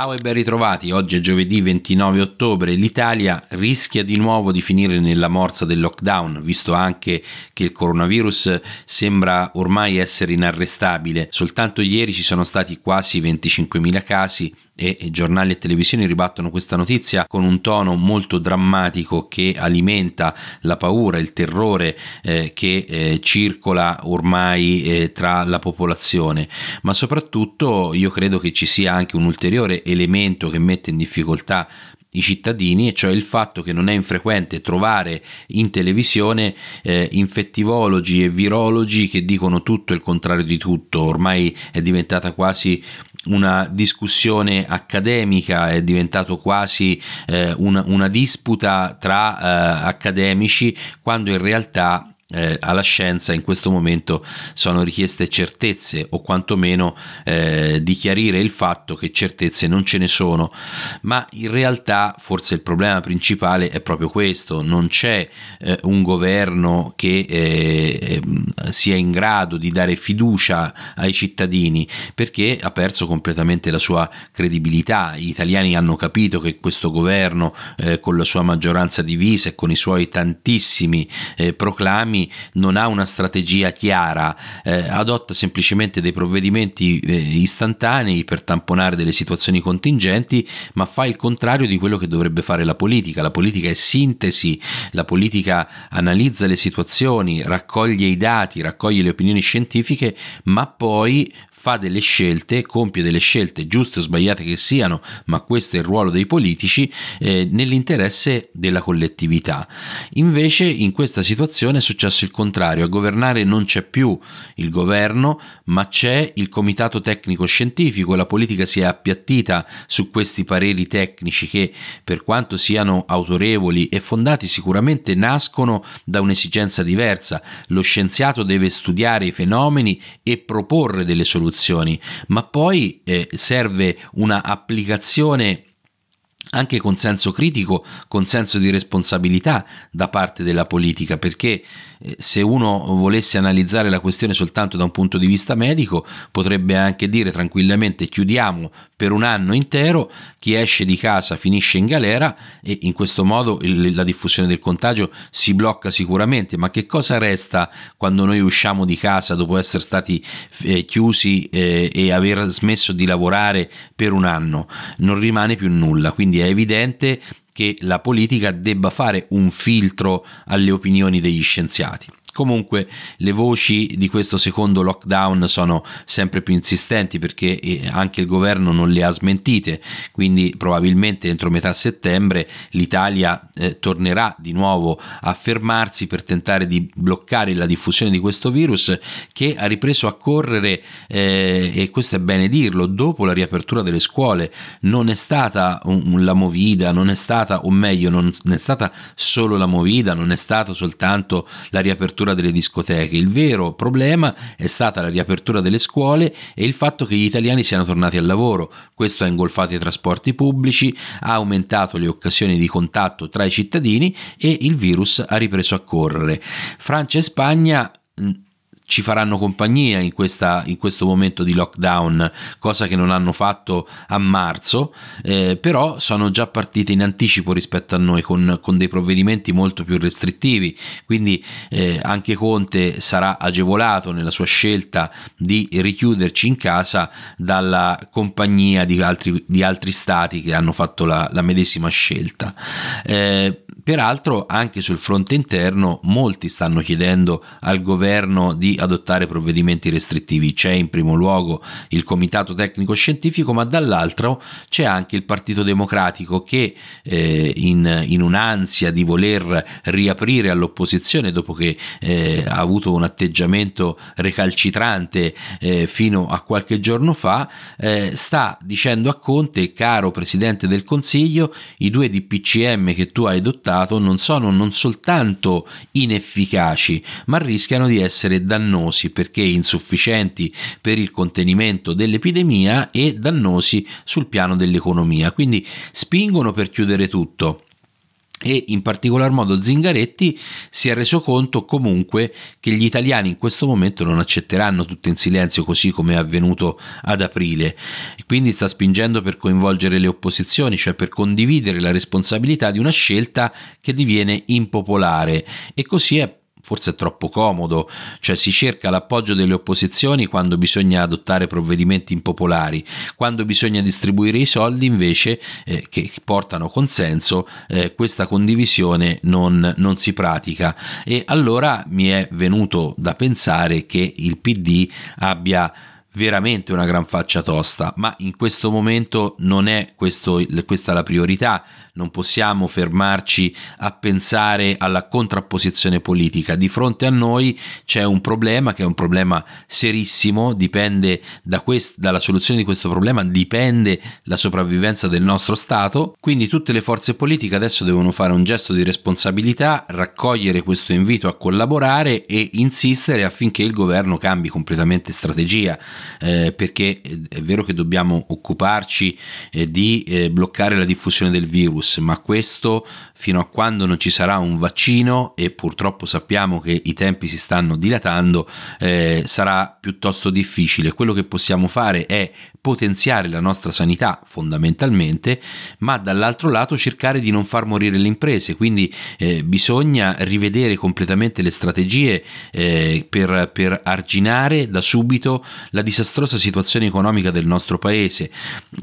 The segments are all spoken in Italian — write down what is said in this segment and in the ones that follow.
Ciao e ben ritrovati, oggi è giovedì 29 ottobre, l'Italia rischia di nuovo di finire nella morsa del lockdown, visto anche che il coronavirus sembra ormai essere inarrestabile, soltanto ieri ci sono stati quasi 25.000 casi e giornali e televisioni ribattono questa notizia con un tono molto drammatico che alimenta la paura, il terrore eh, che eh, circola ormai eh, tra la popolazione, ma soprattutto io credo che ci sia anche un ulteriore elemento che mette in difficoltà i cittadini, e cioè il fatto che non è infrequente trovare in televisione eh, infettivologi e virologi che dicono tutto e il contrario di tutto, ormai è diventata quasi una discussione accademica, è diventato quasi eh, una, una, disputa tra eh, accademici, quando in realtà eh, alla scienza in questo momento sono richieste certezze o quantomeno eh, di chiarire il fatto che certezze non ce ne sono. Ma in realtà forse il problema principale è proprio questo. Non c'è eh, un governo che eh, ehm, sia in grado di dare fiducia ai cittadini perché ha perso completamente la sua credibilità. Gli italiani hanno capito che questo governo eh, con la sua maggioranza divisa e con i suoi tantissimi eh, proclami anni non ha una strategia chiara, eh, adotta semplicemente dei provvedimenti eh, istantanei per tamponare delle situazioni contingenti, ma fa il contrario di quello che dovrebbe fare la politica. La politica è sintesi, la politica analizza le situazioni, raccoglie i dati, raccoglie le opinioni scientifiche, ma poi fa delle scelte, compie delle scelte giuste o sbagliate che siano, ma questo è il ruolo dei politici, eh, nell'interesse della collettività. Invece in questa situazione è successo il contrario, a governare non c'è più il governo, ma c'è il comitato tecnico scientifico, la politica si è appiattita su questi pareri tecnici che per quanto siano autorevoli e fondati sicuramente nascono da un'esigenza diversa. Lo scienziato deve studiare i fenomeni e proporre delle soluzioni soluzioni, ma poi eh, serve una applicazione anche con senso critico, con senso di responsabilità da parte della politica, perché se uno volesse analizzare la questione soltanto da un punto di vista medico, potrebbe anche dire tranquillamente chiudiamo per un anno intero, chi esce di casa finisce in galera e in questo modo il, la diffusione del contagio si blocca sicuramente, ma che cosa resta quando noi usciamo di casa dopo essere stati eh, chiusi eh, e aver smesso di lavorare per un anno? Non rimane più nulla, quindi è evidente che la politica debba fare un filtro alle opinioni degli scienziati. Comunque le voci di questo secondo lockdown sono sempre più insistenti perché eh, anche il governo non le ha smentite, quindi probabilmente entro metà settembre l'Italia eh, tornerà di nuovo a fermarsi per tentare di bloccare la diffusione di questo virus che ha ripreso a correre, eh, e questo è bene dirlo, dopo la riapertura delle scuole. Non è stata un, la movida, non è stata, o meglio, non è stata solo la movida, non è stata soltanto la riapertura riapertura delle discoteche. Il vero problema è stata la riapertura delle scuole e il fatto che gli italiani siano tornati al lavoro. Questo ha ingolfato i trasporti pubblici, ha aumentato le occasioni di contatto tra i cittadini e il virus ha ripreso a correre. Francia e Spagna ci faranno compagnia in, questa, in, questo momento di lockdown, cosa che non hanno fatto a marzo, eh, però sono già partite in anticipo rispetto a noi con, con dei provvedimenti molto più restrittivi, quindi eh, anche Conte sarà agevolato nella sua scelta di richiuderci in casa dalla compagnia di altri, di altri stati che hanno fatto la, la medesima scelta. Eh, Peraltro anche sul fronte interno molti stanno chiedendo al governo di adottare provvedimenti restrittivi. C'è in primo luogo il Comitato Tecnico Scientifico, ma dall'altro c'è anche il Partito Democratico che eh, in, in, un'ansia di voler riaprire all'opposizione dopo che eh, ha avuto un atteggiamento recalcitrante eh, fino a qualche giorno fa, eh, sta dicendo a Conte, caro Presidente del Consiglio, i due DPCM che tu hai adottato Stato non sono non soltanto inefficaci, ma rischiano di essere dannosi perché insufficienti per il contenimento dell'epidemia e dannosi sul piano dell'economia. Quindi spingono per chiudere tutto e in particolar modo Zingaretti si è reso conto comunque che gli italiani in questo momento non accetteranno tutto in silenzio così come è avvenuto ad aprile. E quindi sta spingendo per coinvolgere le opposizioni, cioè per condividere la responsabilità di una scelta che diviene impopolare. E così è forse è troppo comodo, cioè si cerca l'appoggio delle opposizioni quando bisogna adottare provvedimenti impopolari, quando bisogna distribuire i soldi invece eh, che portano consenso, eh, questa condivisione non, non si pratica. E allora mi è venuto da pensare che il PD abbia veramente una gran faccia tosta, ma in questo momento non è questo, questa la priorità, non possiamo fermarci a pensare alla contrapposizione politica, di fronte a noi c'è un problema che è un problema serissimo, dipende da quest, dalla soluzione di questo problema, dipende la sopravvivenza del nostro Stato, quindi tutte le forze politiche adesso devono fare un gesto di responsabilità, raccogliere questo invito a collaborare e insistere affinché il governo cambi completamente strategia. Eh, perché è vero che dobbiamo occuparci eh, di eh, bloccare la diffusione del virus, ma questo fino a quando non ci sarà un vaccino e purtroppo sappiamo che i tempi si stanno dilatando, eh, sarà piuttosto difficile. Quello che possiamo fare è potenziare la nostra sanità fondamentalmente, ma dall'altro lato cercare di non far morire le imprese, quindi eh, bisogna rivedere completamente le strategie eh, per, per, arginare da subito la disastrosa situazione economica del nostro paese.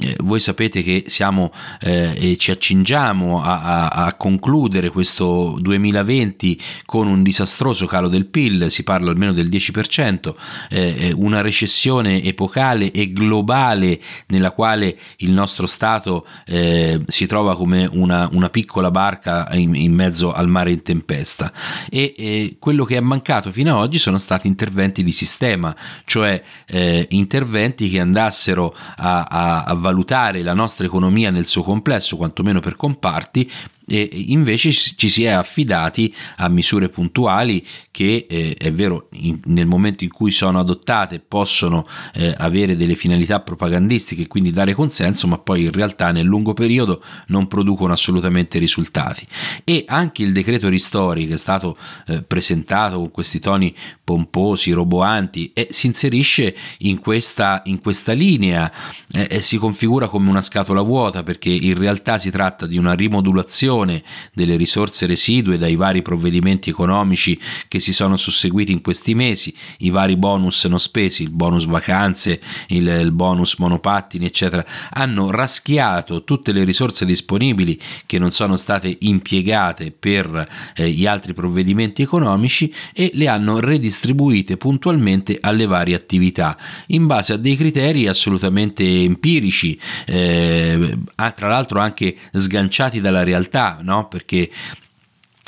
Eh, voi sapete che siamo eh, e ci accingiamo a, a, a concludere questo 2020 con un disastroso calo del PIL, si parla almeno del 10%, eh, una recessione epocale e globale nella quale il nostro Stato eh, si trova come una, una piccola barca in, in, mezzo al mare in tempesta. E eh, quello che è mancato fino ad oggi sono stati interventi di sistema, cioè eh, interventi che andassero a, a valutare la nostra economia nel suo complesso, quantomeno per comparti, e invece ci si è affidati a misure puntuali che eh, è vero in, nel momento in cui sono adottate possono eh, avere delle finalità propagandistiche e quindi dare consenso ma poi in realtà nel lungo periodo non producono assolutamente risultati. E anche il decreto ristori che è stato eh, presentato con questi toni pomposi, roboanti e si inserisce in questa, in questa linea e si configura come una scatola vuota perché in realtà si tratta di una rimodulazione gestione delle risorse residue dai vari provvedimenti economici che si sono susseguiti in questi mesi, i vari bonus non spesi, il bonus vacanze, il, bonus monopattini, eccetera, hanno raschiato tutte le risorse disponibili che non sono state impiegate per eh, gli altri provvedimenti economici e le hanno redistribuite puntualmente alle varie attività in base a dei criteri assolutamente empirici, eh, tra l'altro anche sganciati dalla realtà no? perché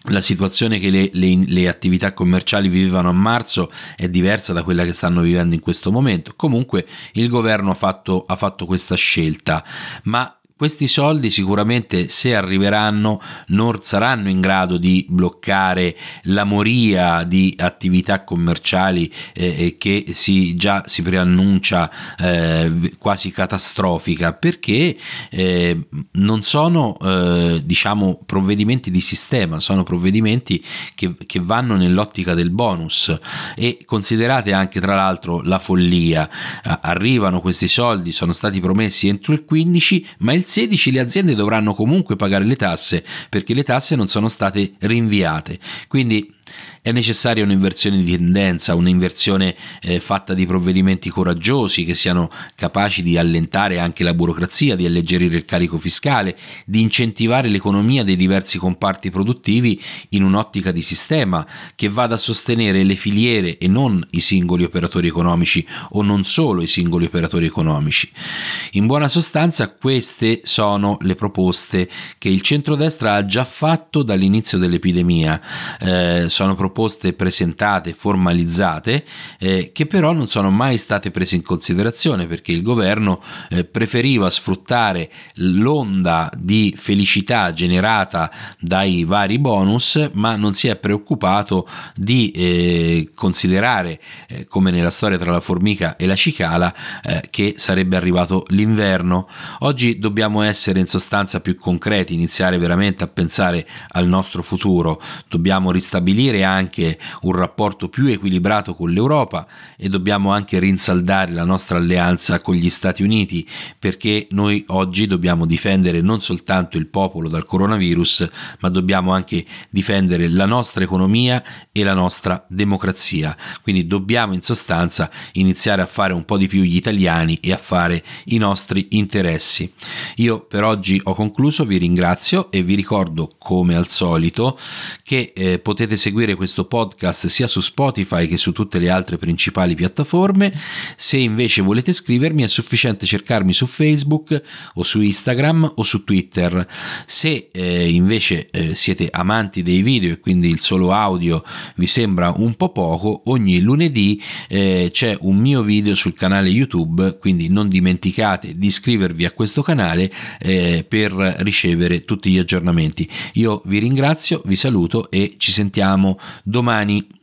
la situazione che le, le, le, attività commerciali vivevano a marzo è diversa da quella che stanno vivendo in questo momento. Comunque il governo ha fatto, ha fatto questa scelta, ma questi soldi sicuramente se arriveranno non saranno in grado di bloccare la moria di attività commerciali eh, che si, già si preannuncia eh, quasi catastrofica perché eh, non sono eh, diciamo provvedimenti di sistema, sono provvedimenti che, che vanno nell'ottica del bonus e considerate anche tra l'altro la follia, arrivano questi soldi, sono stati promessi entro il 15 ma il 16 le aziende dovranno comunque pagare le tasse perché le tasse non sono state rinviate. Quindi è necessaria un'inversione di tendenza, un'inversione eh, fatta di provvedimenti coraggiosi che siano capaci di allentare anche la burocrazia, di alleggerire il carico fiscale, di incentivare l'economia dei diversi comparti produttivi in un'ottica di sistema che vada a sostenere le filiere e non i singoli operatori economici o non solo i singoli operatori economici. In buona sostanza queste sono le proposte che il centrodestra ha già fatto dall'inizio dell'epidemia. Eh, sono proposte presentate, formalizzate, eh, che però non sono mai state prese in considerazione perché il governo eh, preferiva sfruttare l'onda di felicità generata dai vari bonus, ma non si è preoccupato di eh, considerare, eh, come nella storia tra la formica e la cicala, eh, che sarebbe arrivato l'inverno. Oggi dobbiamo essere in sostanza più concreti, iniziare veramente a pensare al nostro futuro, dobbiamo ristabilire anche un rapporto più equilibrato con l'Europa e dobbiamo anche rinsaldare la nostra alleanza con gli Stati Uniti perché noi oggi dobbiamo difendere non soltanto il popolo dal coronavirus, ma dobbiamo anche difendere la nostra economia e la nostra democrazia. Quindi dobbiamo in sostanza iniziare a fare un po' di più gli italiani e a fare i nostri interessi. Io per oggi ho concluso, vi ringrazio e vi ricordo come al solito che eh, potete seguire questo podcast sia su Spotify che su tutte le altre principali piattaforme. Se invece volete scrivermi è sufficiente cercarmi su Facebook o su Instagram o su Twitter. Se eh, invece eh, siete amanti dei video e quindi il solo audio vi sembra un po' poco, ogni lunedì eh, c'è un mio video sul canale YouTube, quindi non dimenticate di iscrivervi a questo canale eh, per ricevere tutti gli aggiornamenti. Io vi ringrazio, vi saluto e ci sentiamo domani.